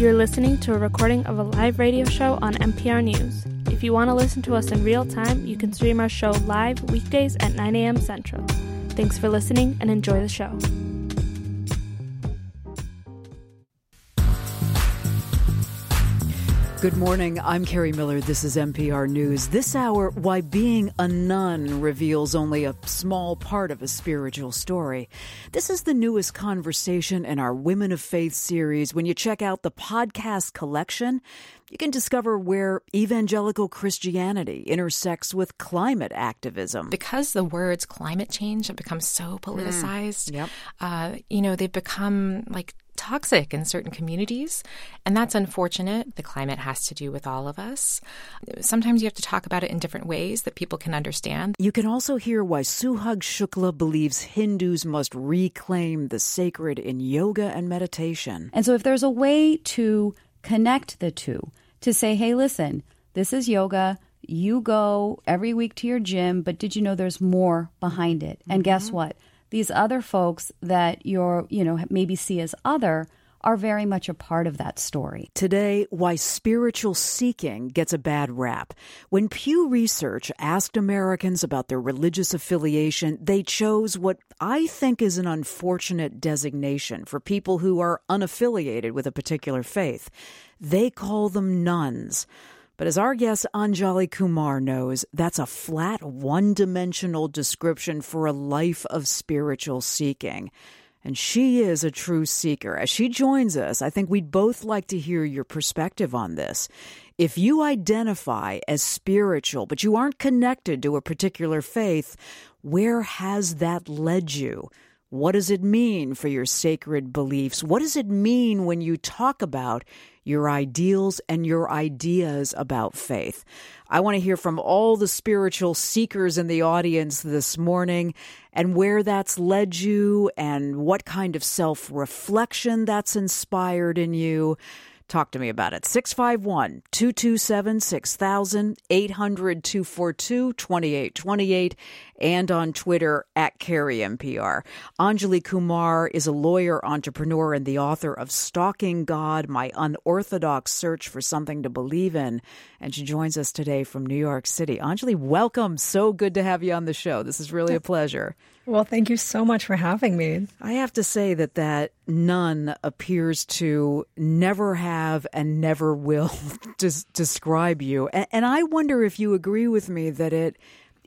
You're listening to a recording of a live radio show on MPR News. If you want to listen to us in real time, you can stream our show live weekdays at 9 a.m. Central. Thanks for listening and enjoy the show. Good morning. I'm Kerri Miller. This is MPR News. This hour, why being a none reveals only a small part of a spiritual story. This is the newest conversation in our Women of Faith series. When you check out the podcast collection, you can discover where evangelical Christianity intersects with climate activism. Because the words climate change have become so politicized, Mm. Yep. uh, you know, they've become like toxic in certain communities. And that's unfortunate. The climate has to do with all of us. Sometimes you have to talk about it in different ways that people can understand. You can also hear why Suhag Shukla believes Hindus must reclaim the sacred in yoga and meditation. And so, if there's a way to connect the two, to say, hey, listen, this is yoga. You go every week to your gym, but did you know there's more behind it? And guess mm-hmm. what? These other folks that you're, you know, maybe see as other are very much a part of that story. Today, why spiritual seeking gets a bad rap. When Pew Research asked Americans about their religious affiliation, they chose what I think is an unfortunate designation for people who are unaffiliated with a particular faith. They call them nones. But as our guest Anjali Kumar knows, that's a flat, one dimensional description for a life of spiritual seeking. And she is a true seeker. As she joins us, I think we'd both like to hear your perspective on this. If you identify as spiritual, but you aren't connected to a particular faith, where has that led you? What does it mean for your sacred beliefs? What does it mean when you talk about your ideals and your ideas about faith? I want to hear from all the spiritual seekers in the audience this morning and where that's led you and what kind of self reflection that's inspired in you. Talk to me about it. 651 227 6000, 800 242 2828, and on Twitter at KerriMPR. Anjali Kumar is a lawyer, entrepreneur, and the author of Stalking God My Unorthodox Search for Something to Believe in. And she joins us today from New York City. Anjali, welcome. So good to have you on the show. This is really a pleasure. Well, thank you so much for having me. I have to say that that nun appears to never have and never will des- describe you, and, and I wonder if you agree with me that it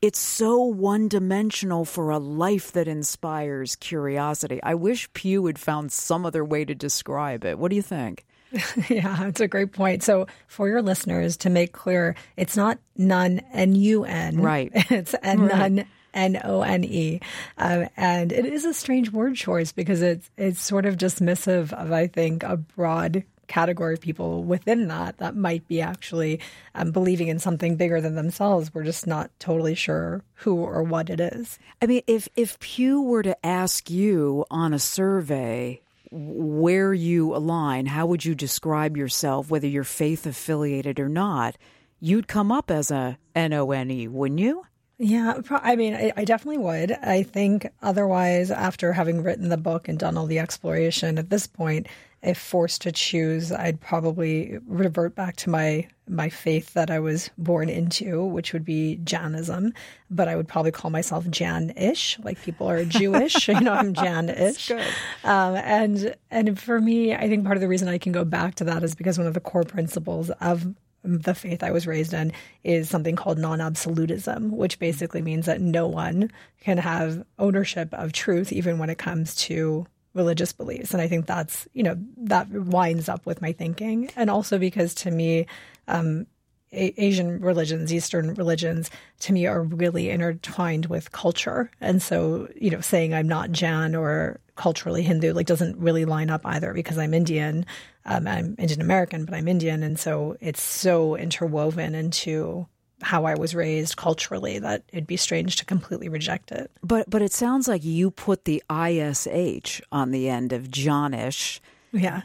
it's so one dimensional for a life that inspires curiosity. I wish Pew had found some other way to describe it. What do you think? yeah, it's a great point. So, for your listeners, to make clear, it's not nun, N U N. Right. It's N nun. N O N E, um, and it is a strange word choice because it's it's sort of dismissive of I think a broad category of people within that that might be actually um, believing in something bigger than themselves. We're just not totally sure who or what it is. I mean, if if Pew were to ask you on a survey where you align, how would you describe yourself, whether you're faith affiliated or not? You'd come up as a N O N E, wouldn't you? Yeah, I mean, I, I definitely would. I think otherwise, after having written the book and done all the exploration at this point, if forced to choose, I'd probably revert back to my my faith that I was born into, which would be Jainism. But I would probably call myself Jain-ish, like people are Jewish. you know, I'm Jain-ish. Um, and and for me, I think part of the reason I can go back to that is because one of the core principles of the faith I was raised in is something called non absolutism, which basically means that no one can have ownership of truth, even when it comes to religious beliefs. And I think that's, you know, that winds up with my thinking. And also because to me, um, Asian religions, Eastern religions, to me are really intertwined with culture. And so, you know, saying I'm not Jain or culturally Hindu like doesn't really line up either because I'm Indian. Um, I'm Indian American, but I'm Indian, and so it's so interwoven into how I was raised culturally that it'd be strange to completely reject it. But but it sounds like you put the ish on the end of Jainish. Yeah.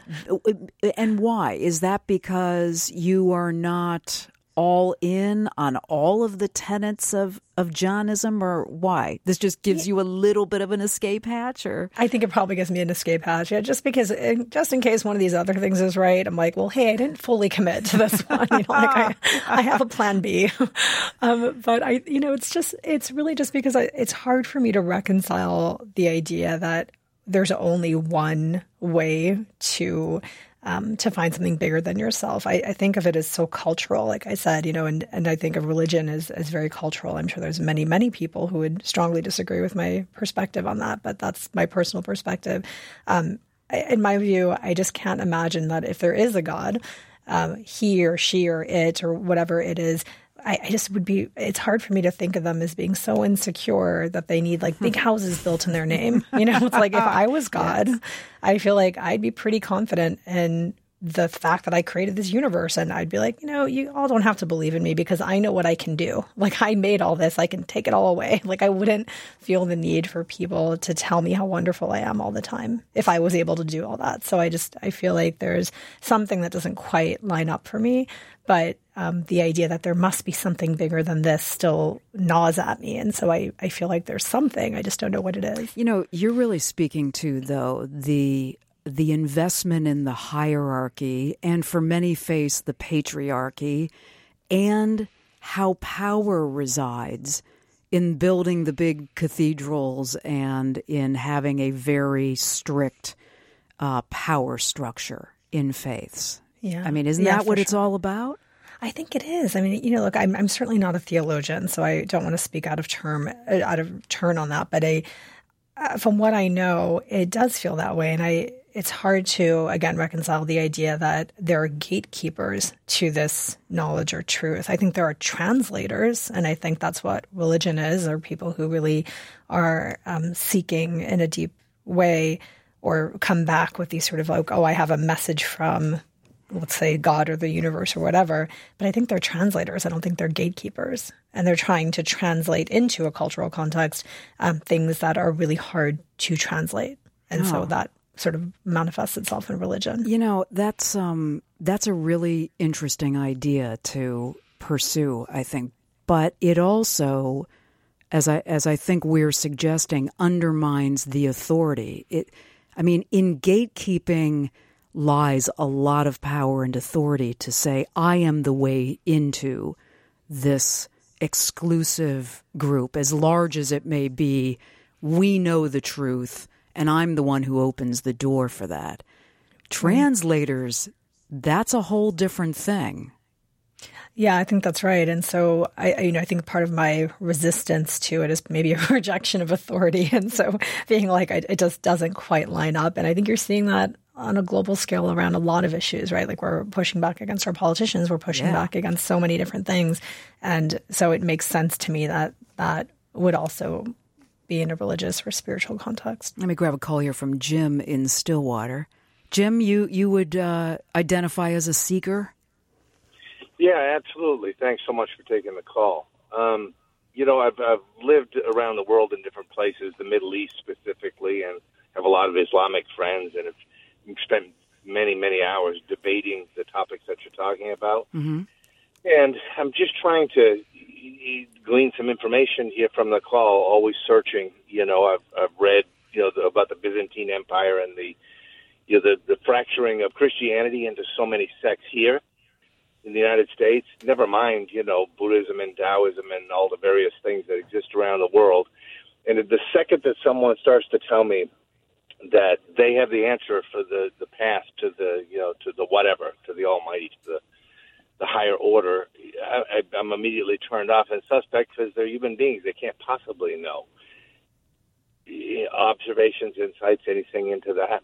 And why? Is that because you are not all in on all of the tenets of, of Jainism, or why? This just gives you a little bit of an escape hatch, or I think it probably gives me an escape hatch. Yeah, just because, uh, just in case one of these other things is right, I'm like, well, hey, I didn't fully commit to this one. You know, like I, I have a plan B. um, but I, you know, it's just, it's really just because I, it's hard for me to reconcile the idea that there's only one way to um, to find something bigger than yourself. I, I, think of it as so cultural, like I said, you know, and, and I think of religion as, as very cultural. I'm sure there's many, many people who would strongly disagree with my perspective on that, but that's my personal perspective. Um, in my view, I just can't imagine that if there is a God, um, he or she or it or whatever it is I, I, just would be it's hard for me to think of them as being so insecure that they need like big hmm. houses built in their name you know it's like if i was god yes. i feel like i'd be pretty confident in the fact that i created this universe and i'd be like you know you all don't have to believe in me because i know what i can do like i made all this i can take it all away like i wouldn't feel the need for people to tell me how wonderful i am all the time if i was able to do all that so i just i feel like there's something that doesn't quite line up for me but um, the idea that there must be something bigger than this still gnaws at me. And so I, I feel like there's something. I just don't know what it is. You know, you're really speaking to, though, the the investment in the hierarchy and for many face the patriarchy and how power resides in building the big cathedrals and in having a very strict uh, power structure in faiths. Yeah. I mean, isn't yeah, that what sure. it's all about? I think it is. I mean, you know, look, I'm, I'm certainly not a theologian, so I don't want to speak out of term, out of turn on that. But I, uh, from what I know, it does feel that way, and I, it's hard to again reconcile the idea that there are gatekeepers to this knowledge or truth. I think there are translators, and I think that's what religion is, or people who really are um, seeking in a deep way or come back with these sort of like, oh, I have a message from let's say God or the universe or whatever, but I think they're translators. I don't think they're gatekeepers. And they're trying to translate into a cultural context um, things that are really hard to translate. And oh. so that sort of manifests itself in religion. You know, that's um that's a really interesting idea to pursue, I think. But it also as I as I think we're suggesting undermines the authority. It I mean, in gatekeeping lies a lot of power and authority to say, I am the way into this exclusive group, as large as it may be. We know the truth, and I'm the one who opens the door for that. Translators, that's a whole different thing. Yeah, I think that's right. And so I, you know, I think part of my resistance to it is maybe a rejection of authority. And so being like, it just doesn't quite line up. And I think you're seeing that on a global scale around a lot of issues, right? Like we're pushing back against our politicians, we're pushing yeah. back against so many different things. And so it makes sense to me that that would also be in a religious or spiritual context. Let me grab a call here from Jim in Stillwater. Jim, you you would uh, identify as a seeker? Yeah, absolutely. Thanks so much for taking the call. Um, you know, I've, I've lived around the world in different places, the Middle East specifically, and have a lot of Islamic friends, and have spent many, many hours debating the topics that you're talking about. Mm-hmm. And I'm just trying to glean some information here from the call, always searching. You know, I've, I've read, you know, the, about the Byzantine Empire and the, you know, the, the fracturing of Christianity into so many sects here in the United States. Never mind, you know, Buddhism and Taoism and all the various things that exist around the world. And the second that someone starts to tell me that they have the answer for the the path to the you know to the whatever to the Almighty to the the higher order, I, I, I'm immediately turned off and suspect because they're human beings. They can't possibly know eh, observations, insights, anything into that.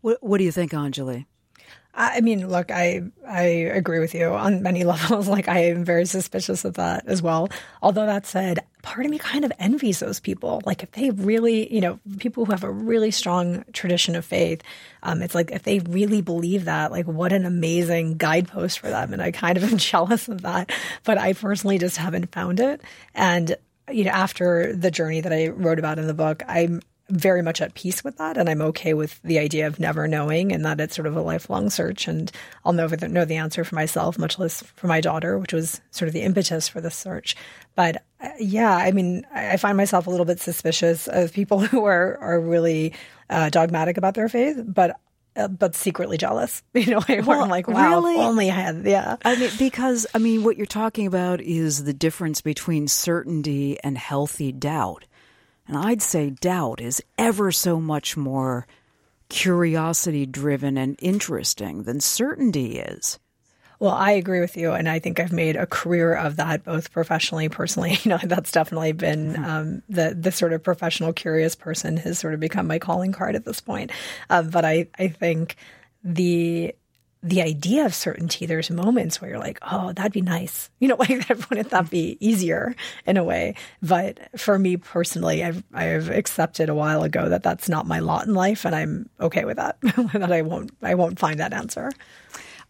What What do you think, Anjali? I mean, look, I I agree with you on many levels. Like I am very suspicious of that as well. Although that said, part of me kind of envies those people. Like if they really, you know, people who have a really strong tradition of faith, um, it's like if they really believe that, like what an amazing guidepost for them. And I kind of am jealous of that, but I personally just haven't found it. And you know, after the journey that I wrote about in the book, I'm very much at peace with that, and I'm okay with the idea of never knowing, and that it's sort of a lifelong search, and I'll never know the answer for myself, much less for my daughter, which was sort of the impetus for the search. But uh, yeah, I mean, I find myself a little bit suspicious of people who are are really uh, dogmatic about their faith, but uh, but secretly jealous. You know, where well, I'm like, wow, really? only I had, yeah. I mean, because I mean, what you're talking about is the difference between certainty and healthy doubt. And I'd say doubt is ever so much more curiosity driven and interesting than certainty is. Well, I agree with you, and I think I've made a career of that, both professionally, personally. You know, that's definitely been mm-hmm. um, the the sort of professional curious person has sort of become my calling card at this point. Um, but I I think the the idea of certainty, there's moments where you're like, oh, that'd be nice. You know, like wouldn't that be easier in a way? But for me personally, I've, I've accepted a while ago that that's not my lot in life. And I'm okay with that, that I won't, I won't find that answer.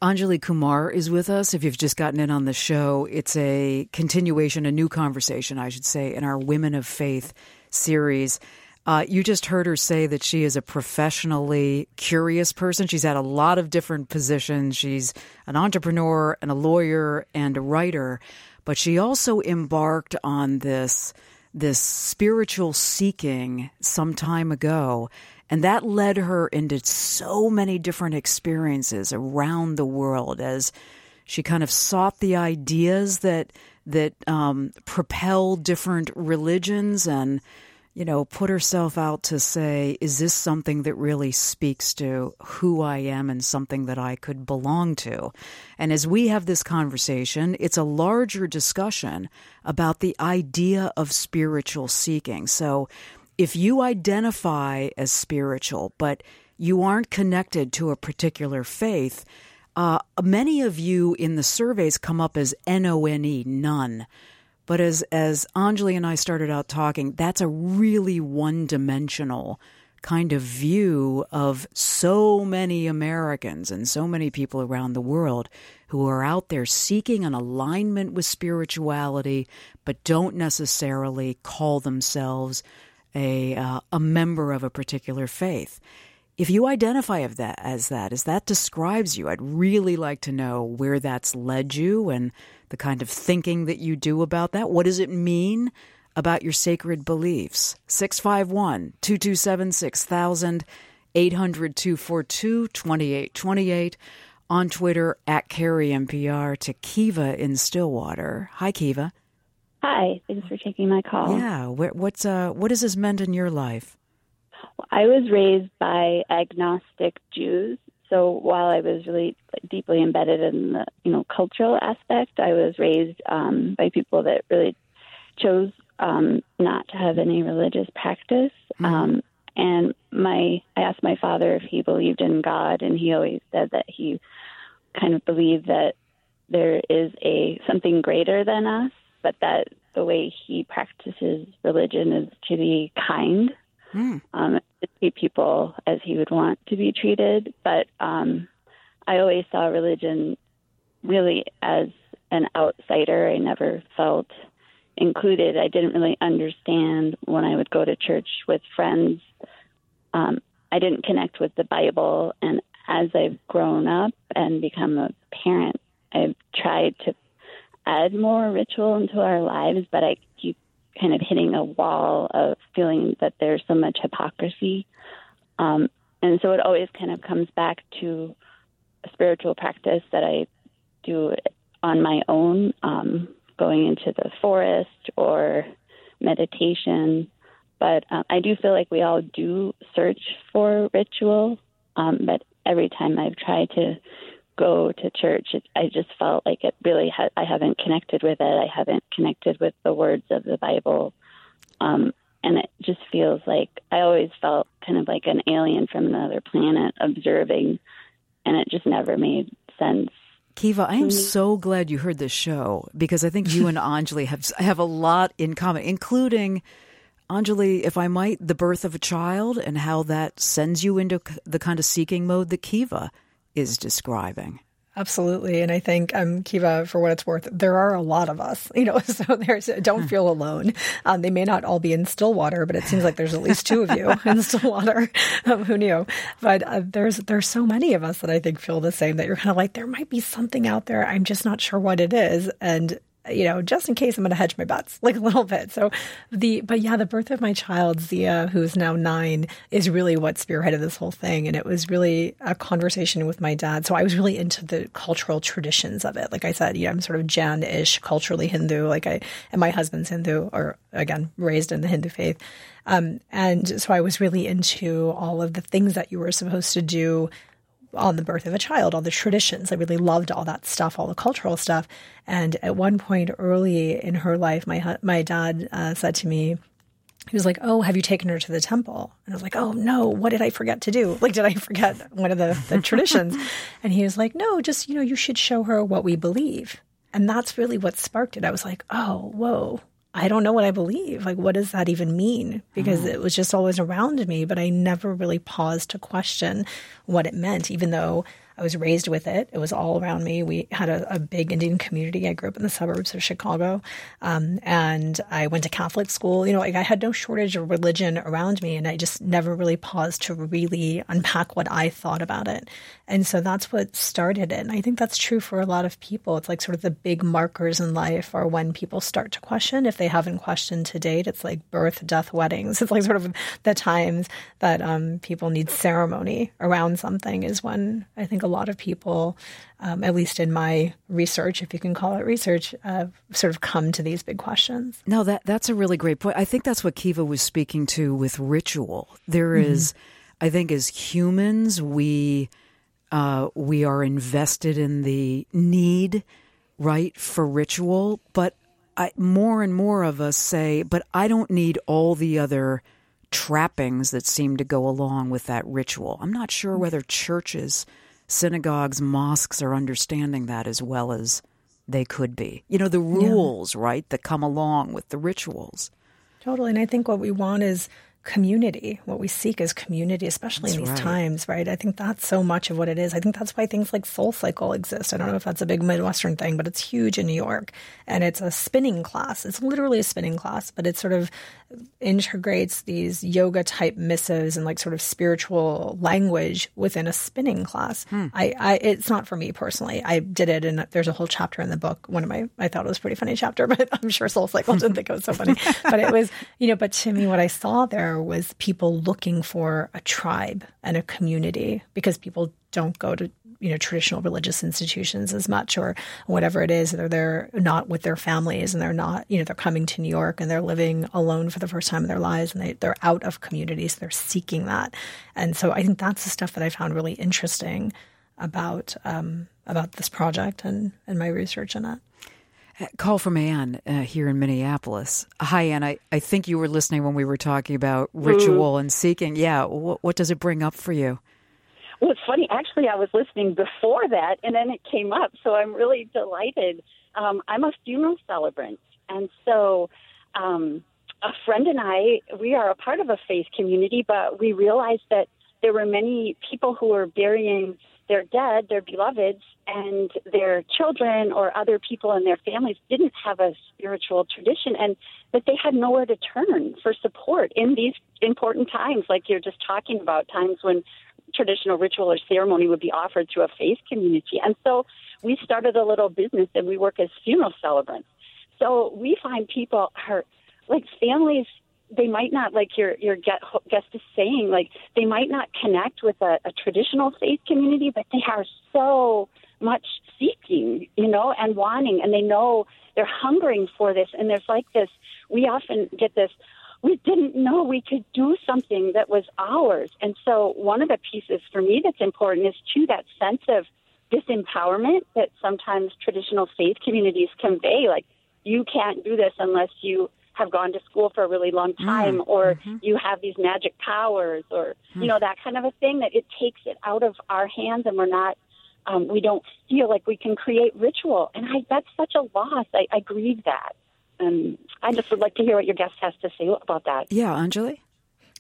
Anjali Kumar is with us. If you've just gotten in on the show, it's a continuation, a new conversation, I should say, in our Women of Faith series. Uh, you just heard her say that she is a professionally curious person. She's had a lot of different positions. She's an entrepreneur and a lawyer and a writer, but she also embarked on this this spiritual seeking some time ago. And that led her into so many different experiences around the world as she kind of sought the ideas that that um, propel different religions and you know, put herself out to say, is this something that really speaks to who I am and something that I could belong to? And as we have this conversation, it's a larger discussion about the idea of spiritual seeking. So if you identify as spiritual, but you aren't connected to a particular faith, uh, many of you in the surveys come up as N O N E, none. But as as Anjali and I started out talking, that's a really one dimensional kind of view of so many Americans and so many people around the world who are out there seeking an alignment with spirituality, but don't necessarily call themselves a uh, a member of a particular faith. If you identify of that as that, as that describes you, I'd really like to know where that's led you and the kind of thinking that you do about that. What does it mean about your sacred beliefs? 651 227 6000 800 242 2828 on Twitter at Kerri MPR to Kiva in Stillwater. Hi, Kiva. Hi, thanks for taking my call. Yeah, what's uh, what has this meant in your life? Well, I was raised by agnostic Jews, so while I was really deeply embedded in the you know cultural aspect, I was raised um, by people that really chose um, not to have any religious practice. Mm-hmm. Um, and my I asked my father if he believed in God, and he always said that he kind of believed that there is a something greater than us, but that the way he practices religion is to be kind mm. um, to treat people as he would want to be treated. But um, I always saw religion really as an outsider. I never felt included. I didn't really understand when I would go to church with friends. Um, I didn't connect with the Bible. And as I've grown up and become a parent, I've tried to add more ritual into our lives, but I kind of hitting a wall of feeling that there's so much hypocrisy. Um, and so it always kind of comes back to a spiritual practice that I do on my own, um, going into the forest or meditation. But um, I do feel like we all do search for ritual. Um, but every time I've tried to go to church, it, I just felt like it really ha- I haven't connected with it. I haven't connected with the words of the Bible. Um, and it just feels like I always felt kind of like an alien from another planet observing, and it just never made sense. Kiva, I am so glad you heard this show because I think you and Anjali have have a lot in common, including Anjali, if I might, the birth of a child and how that sends you into the kind of seeking mode that Kiva is describing. Absolutely. And I think, um, Kiva, for what it's worth, there are a lot of us, you know, so there's, don't feel alone. Um, they may not all be in Stillwater, but it seems like there's at least two of you in Stillwater. Um, who knew? But uh, there's, there's so many of us that I think feel the same that you're kind of like, there might be something out there. I'm just not sure what it is. And you know, just in case I'm going to hedge my bets like a little bit. So the, but yeah, the birth of my child, Zia, who's now nine, is really what spearheaded this whole thing. And it was really a conversation with my dad. So I was really into the cultural traditions of it. Like I said, you know, I'm sort of Jain-ish, culturally Hindu. Like I, and my husband's Hindu, or again, raised in the Hindu faith. Um, and so I was really into all of the things that you were supposed to do on the birth of a child, all the traditions. I really loved all that stuff, all the cultural stuff. And at one point early in her life, my my dad uh, said to me, he was like, "Oh, have you taken her to the temple?" And I was like, "Oh no, what did I forget to do? Like, did I forget one of the, the traditions?" And he was like, "No, just you know, you should show her what we believe." And that's really what sparked it. I was like, "Oh, whoa." I don't know what I believe. Like, what does that even mean? Because mm. it was just always around me, but I never really paused to question what it meant, even though I was raised with it. It was all around me. We had a, a big Indian community. I grew up in the suburbs of Chicago, um, and I went to Catholic school. You know, like I had no shortage of religion around me, and I just never really paused to really unpack what I thought about it. And so that's what started it. And I think that's true for a lot of people. It's like sort of the big markers in life are when people start to question. If they haven't questioned to date, it's like birth, death, weddings. It's like sort of the times that um, people need ceremony around something is when I think a lot of people, um, at least in my research, if you can call it research, uh, sort of come to these big questions. No, that that's a really great point. I think that's what Kiva was speaking to with ritual. There mm-hmm. is, I think, as humans, we uh, we are invested in the need, right, for ritual. But I, more and more of us say, but I don't need all the other trappings that seem to go along with that ritual. I'm not sure whether churches, synagogues, mosques are understanding that as well as they could be. You know, the rules, yeah. right, that come along with the rituals. Totally. And I think what we want is community. What we seek is community, especially that's in these right. times, right? I think that's so much of what it is. I think that's why things like Soul Cycle exist. I don't know if that's a big Midwestern thing, but it's huge in New York. And it's a spinning class. It's literally a spinning class, but it's sort of integrates these yoga type missives and like sort of spiritual language within a spinning class. Hmm. I, I, it's not for me personally. I did it, and there's a whole chapter in the book. One of my, I thought it was a pretty funny chapter, but I'm sure Soul Cycle didn't think it was so funny. but it was, you know, but to me, what I saw there was people looking for a tribe and a community because people don't go to you know traditional religious institutions as much or whatever it is they're they're not with their families and they're not you know they're coming to New York and they're living alone for the first time in their lives and they, they're out of communities they're seeking that and so I think that's the stuff that I found really interesting about um, about this project and and my research in it. Call from Anne uh, here in Minneapolis. Hi, Anne. I, I think you were listening when we were talking about ritual mm. and seeking. Yeah. What, what does it bring up for you? Well, it's funny. Actually, I was listening before that, and then it came up. So I'm really delighted. Um, I'm a funeral celebrant, and so um, a friend and I, we are a part of a faith community, but we realized that there were many people who were burying their dead, their beloveds, and their children or other people in their families didn't have a spiritual tradition and that they had nowhere to turn for support in these important times like you're just talking about times when traditional ritual or ceremony would be offered through a faith community. And so we started a little business and we work as funeral celebrants. So we find people are like families they might not like your your guest is saying like they might not connect with a, a traditional faith community but they are so much seeking you know and wanting and they know they're hungering for this and there's like this we often get this we didn't know we could do something that was ours. And so, one of the pieces for me that's important is to that sense of disempowerment that sometimes traditional faith communities convey. Like, you can't do this unless you have gone to school for a really long mm, time, mm, or mm-hmm. you have these magic powers, or, mm. you know, that kind of a thing, that it takes it out of our hands and we're not. Um, we don't feel like we can create ritual, and I, that's such a loss. I, I grieve that. And I just would like to hear what your guest has to say about that. Yeah, Anjali?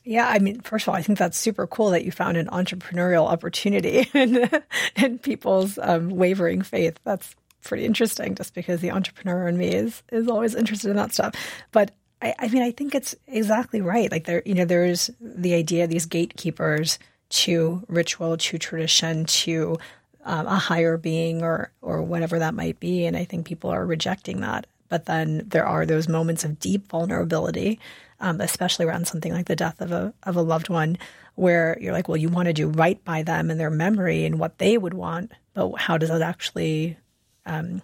Yeah, I mean, first of all, I think that's super cool that you found an entrepreneurial opportunity in, in people's um, wavering faith. That's pretty interesting, just because the entrepreneur in me is is always interested in that stuff. But I, I mean, I think it's exactly right. Like there, you know, there's the idea these gatekeepers to ritual, to tradition, to um, a higher being, or or whatever that might be, and I think people are rejecting that. But then there are those moments of deep vulnerability um, especially around something like the death of a of a loved one, where you're like, well, you want to do right by them and their memory and what they would want, but how does that actually um,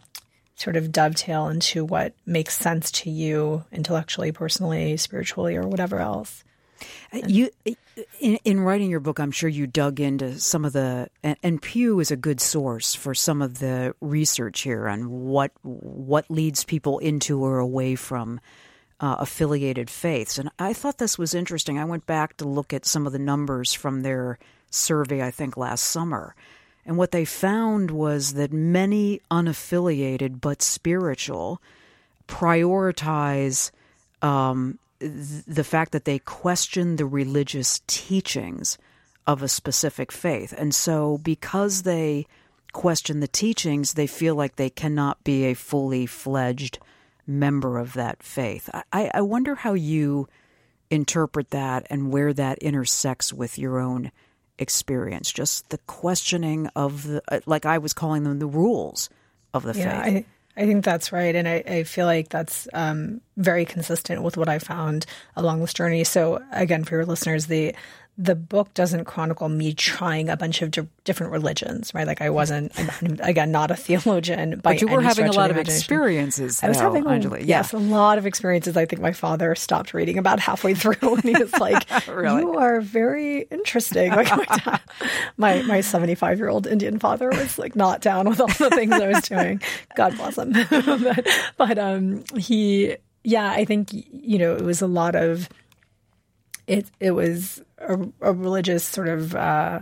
sort of dovetail into what makes sense to you intellectually, personally, spiritually, or whatever else? Uh, you, in, in, writing your book, I'm sure you dug into some of the, and, and, Pew is a good source for some of the research here on what what leads people into or away from uh, affiliated faiths. And I thought this was interesting. I went back to look at some of the numbers from their survey, I think last summer. And what they found was that many unaffiliated but spiritual prioritize um, the fact that they question the religious teachings of a specific faith. And so, because they question the teachings, they feel like they cannot be a fully fledged member of that faith. I, I wonder how you interpret that and where that intersects with your own experience. Just the questioning of the, uh, like I was calling them, the rules of the yeah, faith. I, think that's right. And I, I feel like that's um, very consistent with what I found along this journey. So, again, for your listeners, the the book doesn't chronicle me trying a bunch of di- different religions, right? Like I wasn't, I'm, again, not a theologian. but you were having a lot of, of experiences. I was though, having, Anjali. Yeah. yes, a lot of experiences. I think my father stopped reading about halfway through, and he was like, really? "You are very interesting." Like my dad, my my 75 year old Indian father was like not down with all the things I was doing. God bless him. but, but um, he, yeah, I think you know it was a lot of it. It was a, a religious sort of. Uh,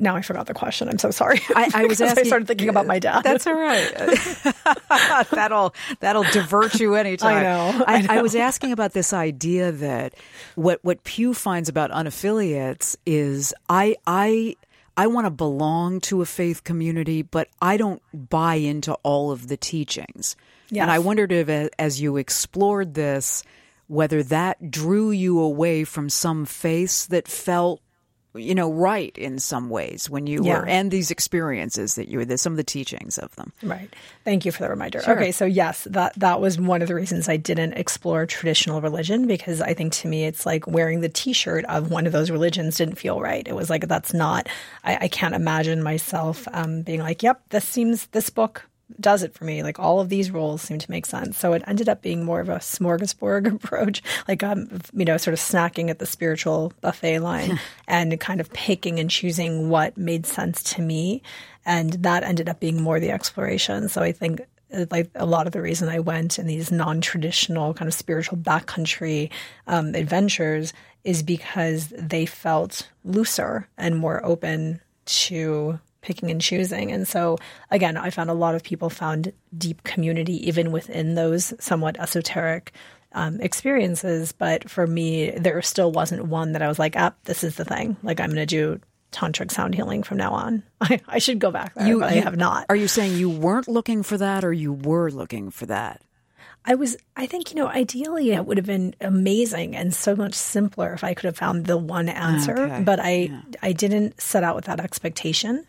now I forgot the question. I'm so sorry. I, I was asking. I started thinking about my dad. That's all right. that'll that'll divert you anytime. I know, I know. I, I, was asking about this idea that what what Pew finds about unaffiliates is I I I want to belong to a faith community, but I don't buy into all of the teachings. Yes. And I wondered if, as you explored this, whether that drew you away from some faiths that felt you know right in some ways when you yeah. were and these experiences that you were there, some of the teachings of them right thank you for the reminder sure. okay so yes that that was one of the reasons i didn't explore traditional religion because i think to me it's like wearing the t-shirt of one of those religions didn't feel right it was like that's not i, I can't imagine myself um, being like yep this seems this book does it for me. Like all of these roles seem to make sense. So it ended up being more of a smorgasbord approach, like um, you know, sort of snacking at the spiritual buffet line and kind of picking and choosing what made sense to me, and that ended up being more the exploration. So I think like a lot of the reason I went in these non-traditional kind of spiritual backcountry um, adventures is because they felt looser and more open to picking and choosing. And so, again, I found a lot of people found deep community even within those somewhat esoteric um, experiences. But for me, there still wasn't one that I was like, ah, this is the thing. Like, I'm going to do tantric sound healing from now on. I, I should go back there, you, you, I have not. Are you saying you weren't looking for that or you were looking for that? I was, I think, you know, ideally it would have been amazing and so much simpler if I could have found the one answer. Okay. But I, yeah. I didn't set out with that expectation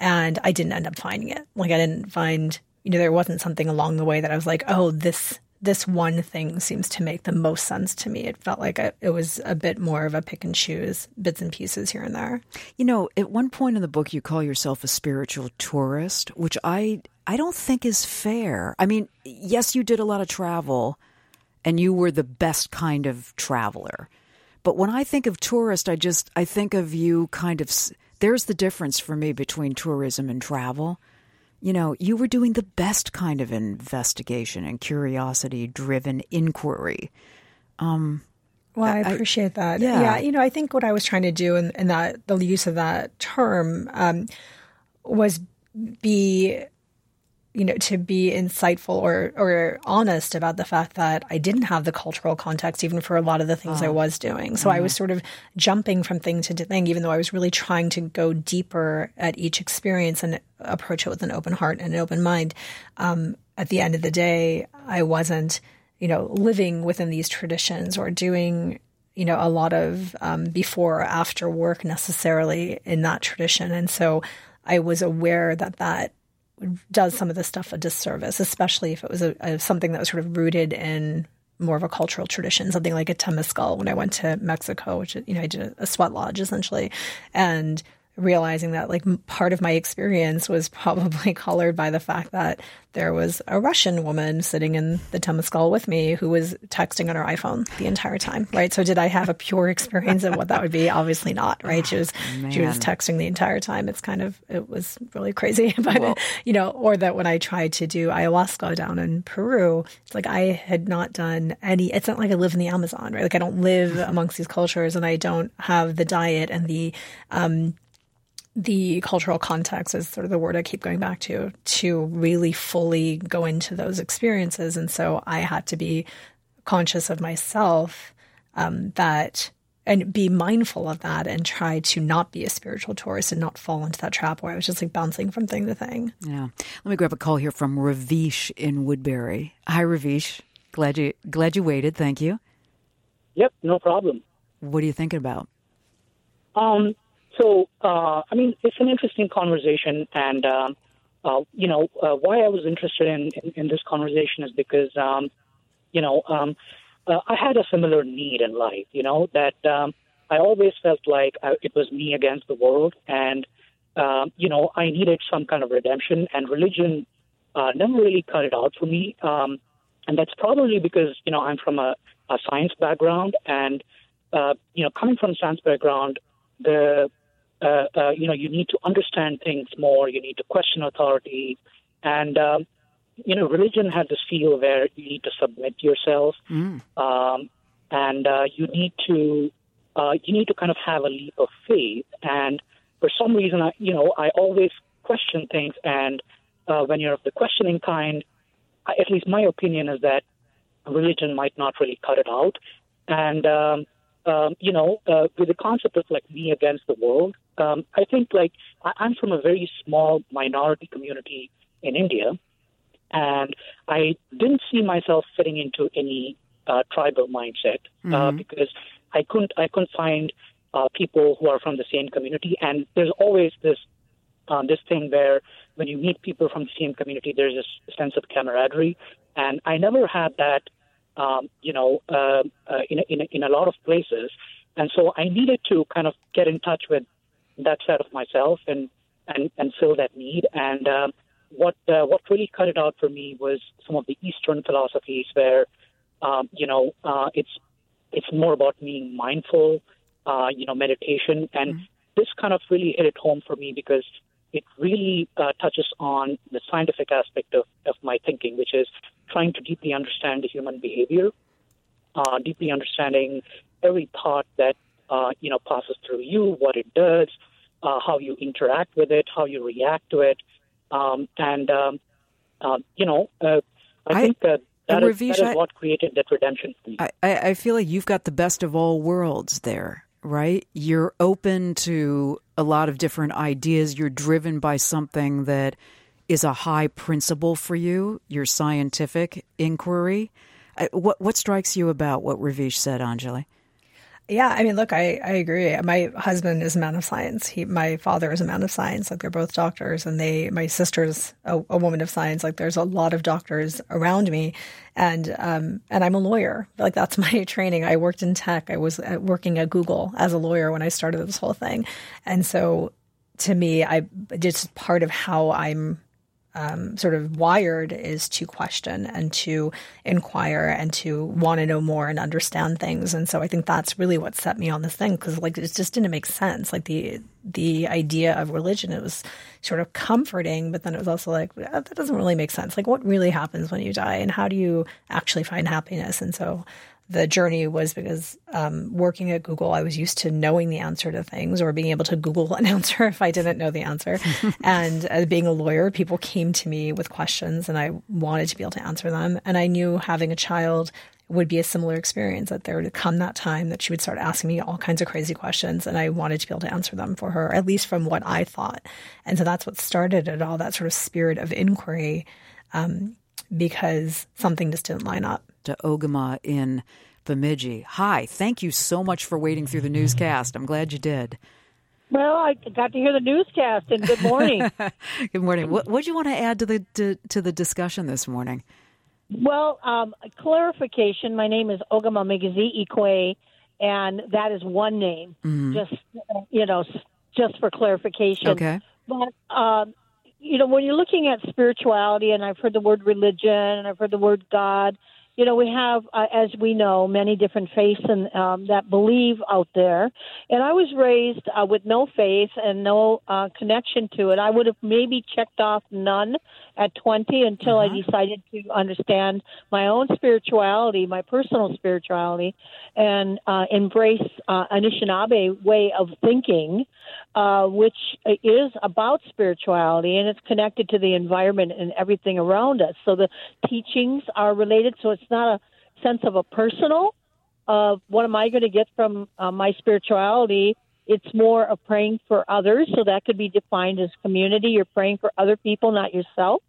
and I didn't end up finding it. Like I didn't find, you know, there wasn't something along the way that I was like, oh, this, this one thing seems to make the most sense to me. It felt like it was a bit more of a pick and choose bits and pieces here and there. You know, at one point in the book, you call yourself a spiritual tourist, which I I don't think is fair. I mean, yes, you did a lot of travel and you were the best kind of traveler. But when I think of tourist, I just I think of you kind of there's the difference for me between tourism and travel. You know, you were doing the best kind of investigation and curiosity driven inquiry. Um, well, I appreciate that. Yeah. yeah. you know, I think what I was trying to do in, in that the use of that term um, was be you know, to be insightful or or honest about the fact that I didn't have the cultural context even for a lot of the things I was doing. So I was sort of jumping from thing to thing, even though I was really trying to go deeper at each experience and approach it with an open heart and an open mind. Um, at the end of the day, I wasn't, you know, living within these traditions or doing you know, a lot of um, before or after work necessarily in that tradition. And so I was aware that that does some of the stuff a disservice, especially if it was a, a, something that was sort of rooted in more of a cultural tradition, something like a temazcal when I went to Mexico, which, you know, I did a, a sweat lodge essentially. And realizing that like part of my experience was probably colored by the fact that there was a Russian woman sitting in the Temazcal with me who was texting on her iPhone the entire time, right? So did I have a pure experience of what that would be? Obviously not, right? She was oh, she was texting the entire time. It's kind of it was really crazy, but well, you know, or that when I tried to do ayahuasca down in Peru, it's like I had not done any. It's not like I live in the Amazon, right? Like I don't live amongst these cultures, and I don't have the diet and the um, the cultural context is sort of the word I keep going back to, to really fully go into those experiences. And so I had to be conscious of myself um, that and be mindful of that and try to not be a spiritual tourist and not fall into that trap where I was just like bouncing from thing to thing. Yeah. Let me grab a call here from Ravish in Woodbury. Hi, Ravish. Glad you glad you waited. Thank you. Yep, no problem. What are you thinking about? Um, so, uh, I mean, it's an interesting conversation, and um, uh, you know, uh, why I was interested in, in, in this conversation is because, um, you know, um, uh, I had a similar need in life. You know that um, I always felt like I, it was me against the world, and um, you know, I needed some kind of redemption, and religion uh, never really cut it out for me. Um, and that's probably because you know I'm from a, a science background, and uh, you know, coming from a science background, the uh, uh, you know, you need to understand things more. You need to question authority, and um, you know, religion has this feel where you need to submit yourself, mm. um, and uh, you need to uh, you need to kind of have a leap of faith. And for some reason, I, you know, I always question things, and uh, when you're of the questioning kind, at least my opinion is that religion might not really cut it out, and um, um, you know, uh, with the concept of like me against the world, um, I think like I, I'm from a very small minority community in India, and I didn't see myself fitting into any uh, tribal mindset uh, mm-hmm. uh, because I couldn't I couldn't find uh, people who are from the same community, and there's always this um, this thing where when you meet people from the same community, there's this sense of camaraderie, and I never had that. Um, you know, uh, uh, in, a, in, a, in a lot of places, and so I needed to kind of get in touch with that side of myself and and and fill that need. And um, what uh, what really cut it out for me was some of the Eastern philosophies, where um, you know uh, it's it's more about being mindful, uh, you know, meditation, and mm-hmm. this kind of really hit it home for me because it really uh, touches on the scientific aspect of, of my thinking, which is trying to deeply understand the human behavior, uh, deeply understanding every thought that uh, you know passes through you, what it does, uh, how you interact with it, how you react to it, um, and um, uh, you know, uh, I, I, think that that is, Ravish, that is what created that redemption. I, I feel like you've got the best of all worlds there, right? You're open to a lot of different ideas. You're driven by something that is a high principle for you. Your scientific inquiry. What what strikes you about what Ravish said, Anjali? Yeah, I mean, look, I, I agree. My husband is a man of science. He, my father is a man of science. Like they're both doctors, and they, my sister's a, a woman of science. Like there's a lot of doctors around me, and um, and I'm a lawyer. Like that's my training. I worked in tech. I was uh, working at Google as a lawyer when I started this whole thing, and so to me, I just part of how I'm um, sort of wired is to question and to inquire and to want to know more and understand things. And so I think that's really what set me on this thing because like it just didn't make sense. Like the the idea of religion, it was sort of comforting, but then it was also like that doesn't really make sense. Like what really happens when you die, and how do you actually find happiness? And so the journey was because um, working at Google, I was used to knowing the answer to things or being able to Google an answer if I didn't know the answer. and as being a lawyer, people came to me with questions and I wanted to be able to answer them. And I knew having a child would be a similar experience that there would come that time that she would start asking me all kinds of crazy questions and I wanted to be able to answer them for her, at least from what I thought. And so that's what started it all, that sort of spirit of inquiry, um, because something just didn't line up. To Ogama in Bemidji. Hi, thank you so much for waiting through the newscast. I'm glad you did. Well, I got to hear the newscast, and good morning. good morning. What do you want to add to the to, to the discussion this morning? Well, um, clarification. My name is Ogama Migazi Ikwe, and that is one name. Mm-hmm. Just you know, just for clarification. Okay. But um, you know, when you're looking at spirituality, and I've heard the word religion, and I've heard the word God, you know, we have, uh, as we know, many different faiths and um, that believe out there. And I was raised uh, with no faith and no uh, connection to it. I would have maybe checked off none at 20 until uh-huh. I decided to understand my own spirituality, my personal spirituality, and uh, embrace uh, Anishinaabe way of thinking, uh, which is about spirituality and it's connected to the environment and everything around us. So the teachings are related. So it's not a sense of a personal of what am I going to get from uh, my spirituality. It's more of praying for others. So that could be defined as community. You're praying for other people, not yourself.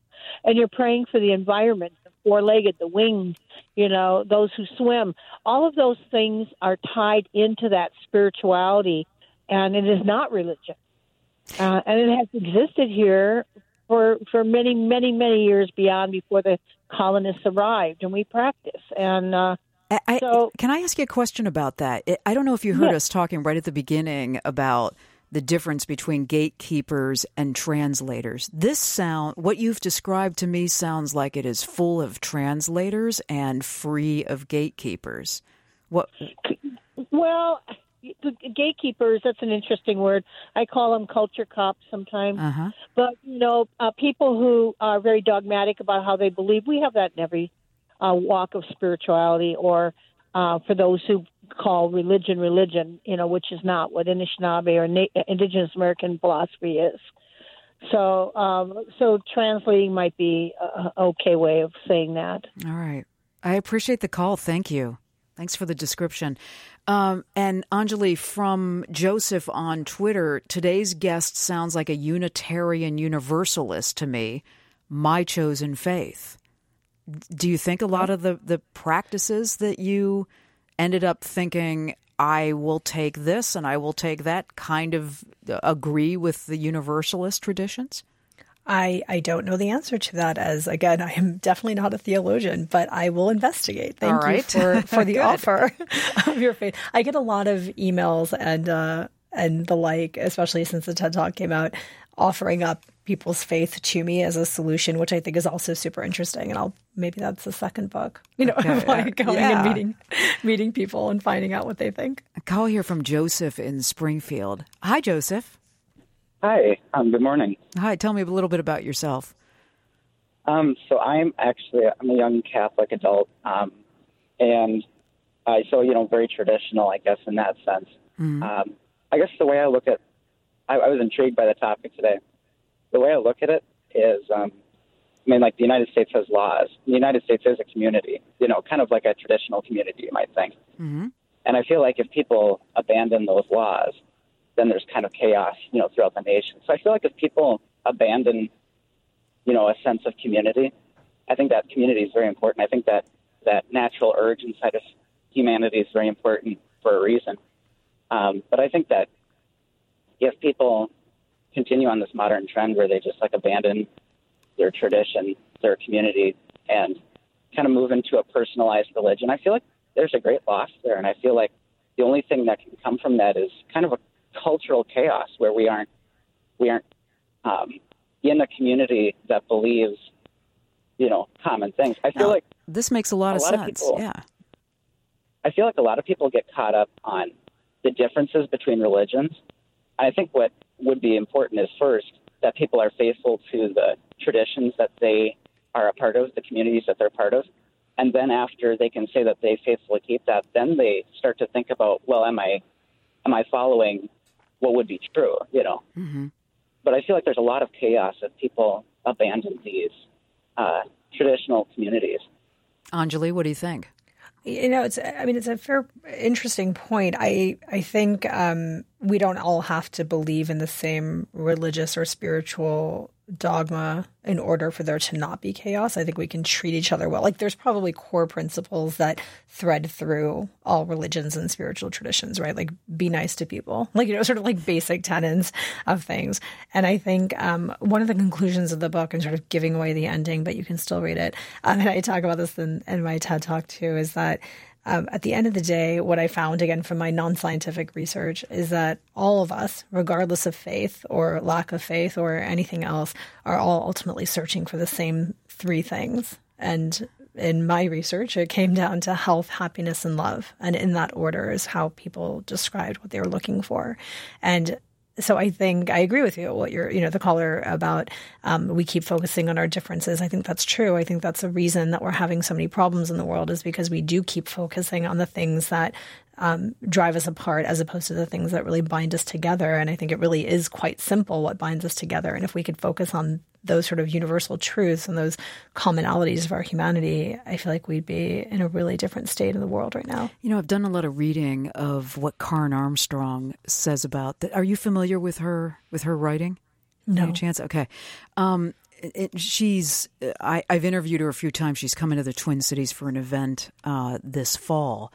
And you're praying for the environment, the four legged, the winged, you know, those who swim. All of those things are tied into that spirituality. And it is not religion. Uh, and it has existed here for for many, many, many years beyond before the colonists arrived, and we practice. And uh, I, so, can I ask you a question about that? I don't know if you heard us talking right at the beginning about the difference between gatekeepers and translators. This sound, what you've described to me, sounds like it is full of translators and free of gatekeepers. What? Well, the gatekeepers that's an interesting word i call them culture cops sometimes uh-huh. but you know uh, people who are very dogmatic about how they believe we have that in every uh, walk of spirituality or uh, for those who call religion religion you know which is not what anishinaabe or Na- indigenous american philosophy is. So um, so translating might be a okay way of saying that. All right. I appreciate the call. Thank you. Thanks for the description. Um, and Anjali, from Joseph on Twitter, today's guest sounds like a Unitarian Universalist to me, my chosen faith. Do you think a lot of the, the practices that you ended up thinking, I will take this and I will take that, kind of agree with the Universalist traditions? I, I don't know the answer to that as again I am definitely not a theologian, but I will investigate. Thank you for, for the offer of your faith. I get a lot of emails and uh, and the like, especially since the TED Talk came out, offering up people's faith to me as a solution, which I think is also super interesting. And I'll maybe that's the second book, you know, okay. like going yeah. and meeting meeting people and finding out what they think. A call here from Joseph in Springfield. Hi, Joseph. Hi, um, good morning. Hi, tell me a little bit about yourself. Um, so I'm actually I'm a young Catholic adult, um, and I so you know very traditional, I guess, in that sense. Mm-hmm. Um, I guess the way I look at, I, I was intrigued by the topic today. The way I look at it is, um, I mean, like the United States has laws. The United States is a community, you know, kind of like a traditional community, you might think. Mm-hmm. And I feel like if people abandon those laws, then there's kind of chaos, you know, throughout the nation. So I feel like if people abandon, you know, a sense of community, I think that community is very important. I think that that natural urge inside of humanity is very important for a reason. Um, but I think that if people continue on this modern trend where they just like abandon their tradition, their community, and kind of move into a personalized religion, I feel like there's a great loss there. And I feel like the only thing that can come from that is kind of a cultural chaos where we aren't we aren't um, in a community that believes, you know, common things. I feel now, like this makes a lot a of lot sense. Of people, yeah, I feel like a lot of people get caught up on the differences between religions. And I think what would be important is first that people are faithful to the traditions that they are a part of, the communities that they're part of, and then after they can say that they faithfully keep that, then they start to think about, well, am I am I following what would be true? You know. Mm-hmm. But I feel like there's a lot of chaos if people abandon these uh, traditional communities. Anjali, what do you think? You know, it's. I mean, it's a fair, interesting point. I I think um, we don't all have to believe in the same religious or spiritual dogma in order for there to not be chaos. I think we can treat each other well. Like there's probably core principles that thread through all religions and spiritual traditions, right? Like be nice to people, like you know, sort of like basic tenets of things. And I think um, one of the conclusions of the book, and sort of giving away the ending, but you can still read it. Um, and I talk about this in, in my TED talk too, is that um, at the end of the day, what I found again from my non scientific research is that all of us, regardless of faith or lack of faith or anything else, are all ultimately searching for the same three things. And in my research, it came down to health, happiness, and love. And in that order is how people described what they were looking for. And so I think I agree with you. What you're, you know, the caller about um, we keep focusing on our differences. I think that's true. I think that's the reason that we're having so many problems in the world is because we do keep focusing on the things that um, drive us apart as opposed to the things that really bind us together. And I think it really is quite simple what binds us together. And if we could focus on those sort of universal truths and those commonalities of our humanity, I feel like we'd be in a really different state in the world right now. You know, I've done a lot of reading of what Karen Armstrong says about that. Are you familiar with her with her writing? No Any chance. Okay. Um, it, she's I, have interviewed her a few times. She's coming to the Twin Cities for an event uh, this fall,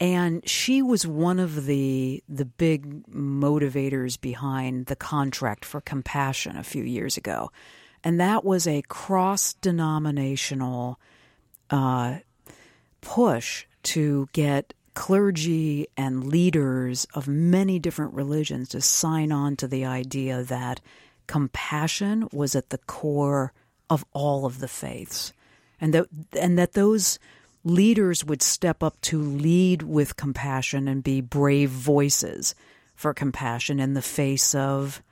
and she was one of the the big motivators behind the contract for compassion a few years ago, and that was a cross denominational uh, push to get clergy and leaders of many different religions to sign on to the idea that compassion was at the core of all of the faiths, and that and that those leaders would step up to lead with compassion and be brave voices for compassion in the face of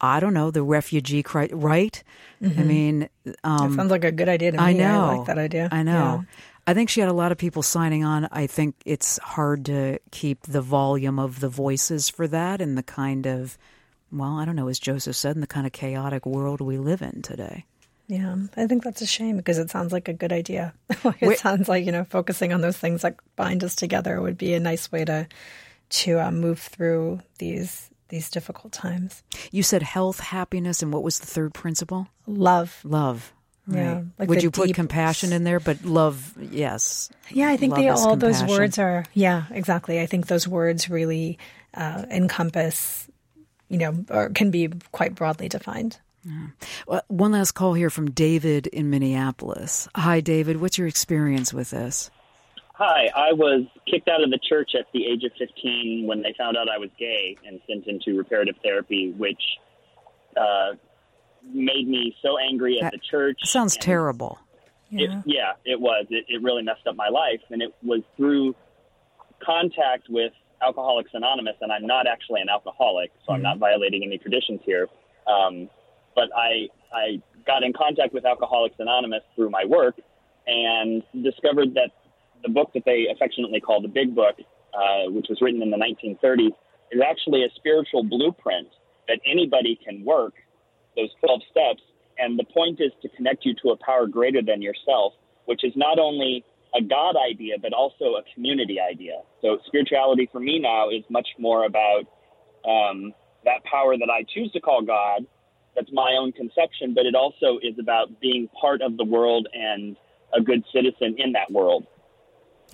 I don't know the refugee crisis, right? Mm-hmm. I mean, um, sounds like a good idea to me. I know, I like that idea. I know. Yeah. I think she had a lot of people signing on. I think it's hard to keep the volume of the voices for that and the kind of, well, I don't know, as Joseph said, in the kind of chaotic world we live in today. Yeah, I think that's a shame because it sounds like a good idea. it sounds like you know focusing on those things that bind us together would be a nice way to to uh, move through these these difficult times. You said health, happiness, and what was the third principle? Love. Love. Right. Yeah. Like Would you put compassion in there? But love, yes. Yeah, I think they all compassion. those words are. Yeah, exactly. I think those words really uh, encompass, you know, or can be quite broadly defined. Yeah. Well, one last call here from David in Minneapolis. Hi, David. What's your experience with this? Hi, I was kicked out of the church at the age of 15 when they found out I was gay and sent into reparative therapy, which uh, made me so angry at that the church. Sounds terrible. It, yeah. yeah, it was. It, it really messed up my life. And it was through contact with Alcoholics Anonymous, and I'm not actually an alcoholic, so mm-hmm. I'm not violating any traditions here. Um, but I I got in contact with Alcoholics Anonymous through my work and discovered that the book that they affectionately call the Big Book, uh, which was written in the 1930s, is actually a spiritual blueprint that anybody can work those 12 steps. And the point is to connect you to a power greater than yourself, which is not only a God idea, but also a community idea. So spirituality for me now is much more about um, that power that I choose to call God that's my own conception, but it also is about being part of the world and a good citizen in that world.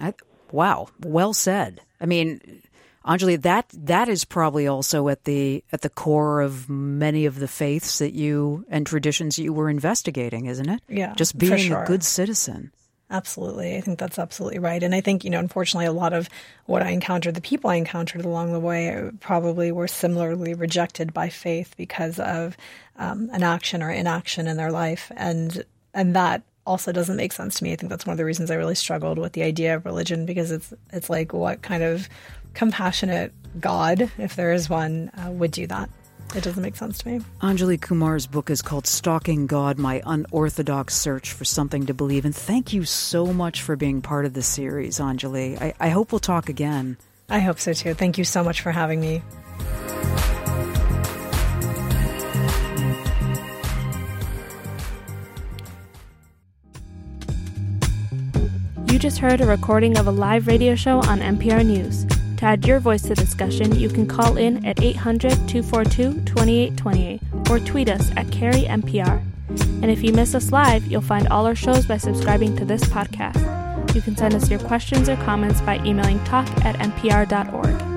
I, wow, well said. I mean, Anjali, that that is probably also at the at the core of many of the faiths that you and traditions you were investigating, isn't it? Yeah, just being sure. a good citizen. Absolutely. I think that's absolutely right. And I think, you know, unfortunately, a lot of what I encountered, the people I encountered along the way, probably were similarly rejected by faith because of um, an action or inaction in their life. And, and that also doesn't make sense to me. I think that's one of the reasons I really struggled with the idea of religion because it's, it's like what kind of compassionate God, if there is one, uh, would do that. It doesn't make sense to me. Anjali Kumar's book is called Stalking God My Unorthodox Search for Something to Believe. And thank you so much for being part of the series, Anjali. I, I hope we'll talk again. I hope so too. Thank you so much for having me. You just heard a recording of a live radio show on MPR News. To add your voice to the discussion, you can call in at 800 242 2828 or tweet us at KerriMPR. And if you miss us live, you'll find all our shows by subscribing to this podcast. You can send us your questions or comments by emailing talk at mpr.org.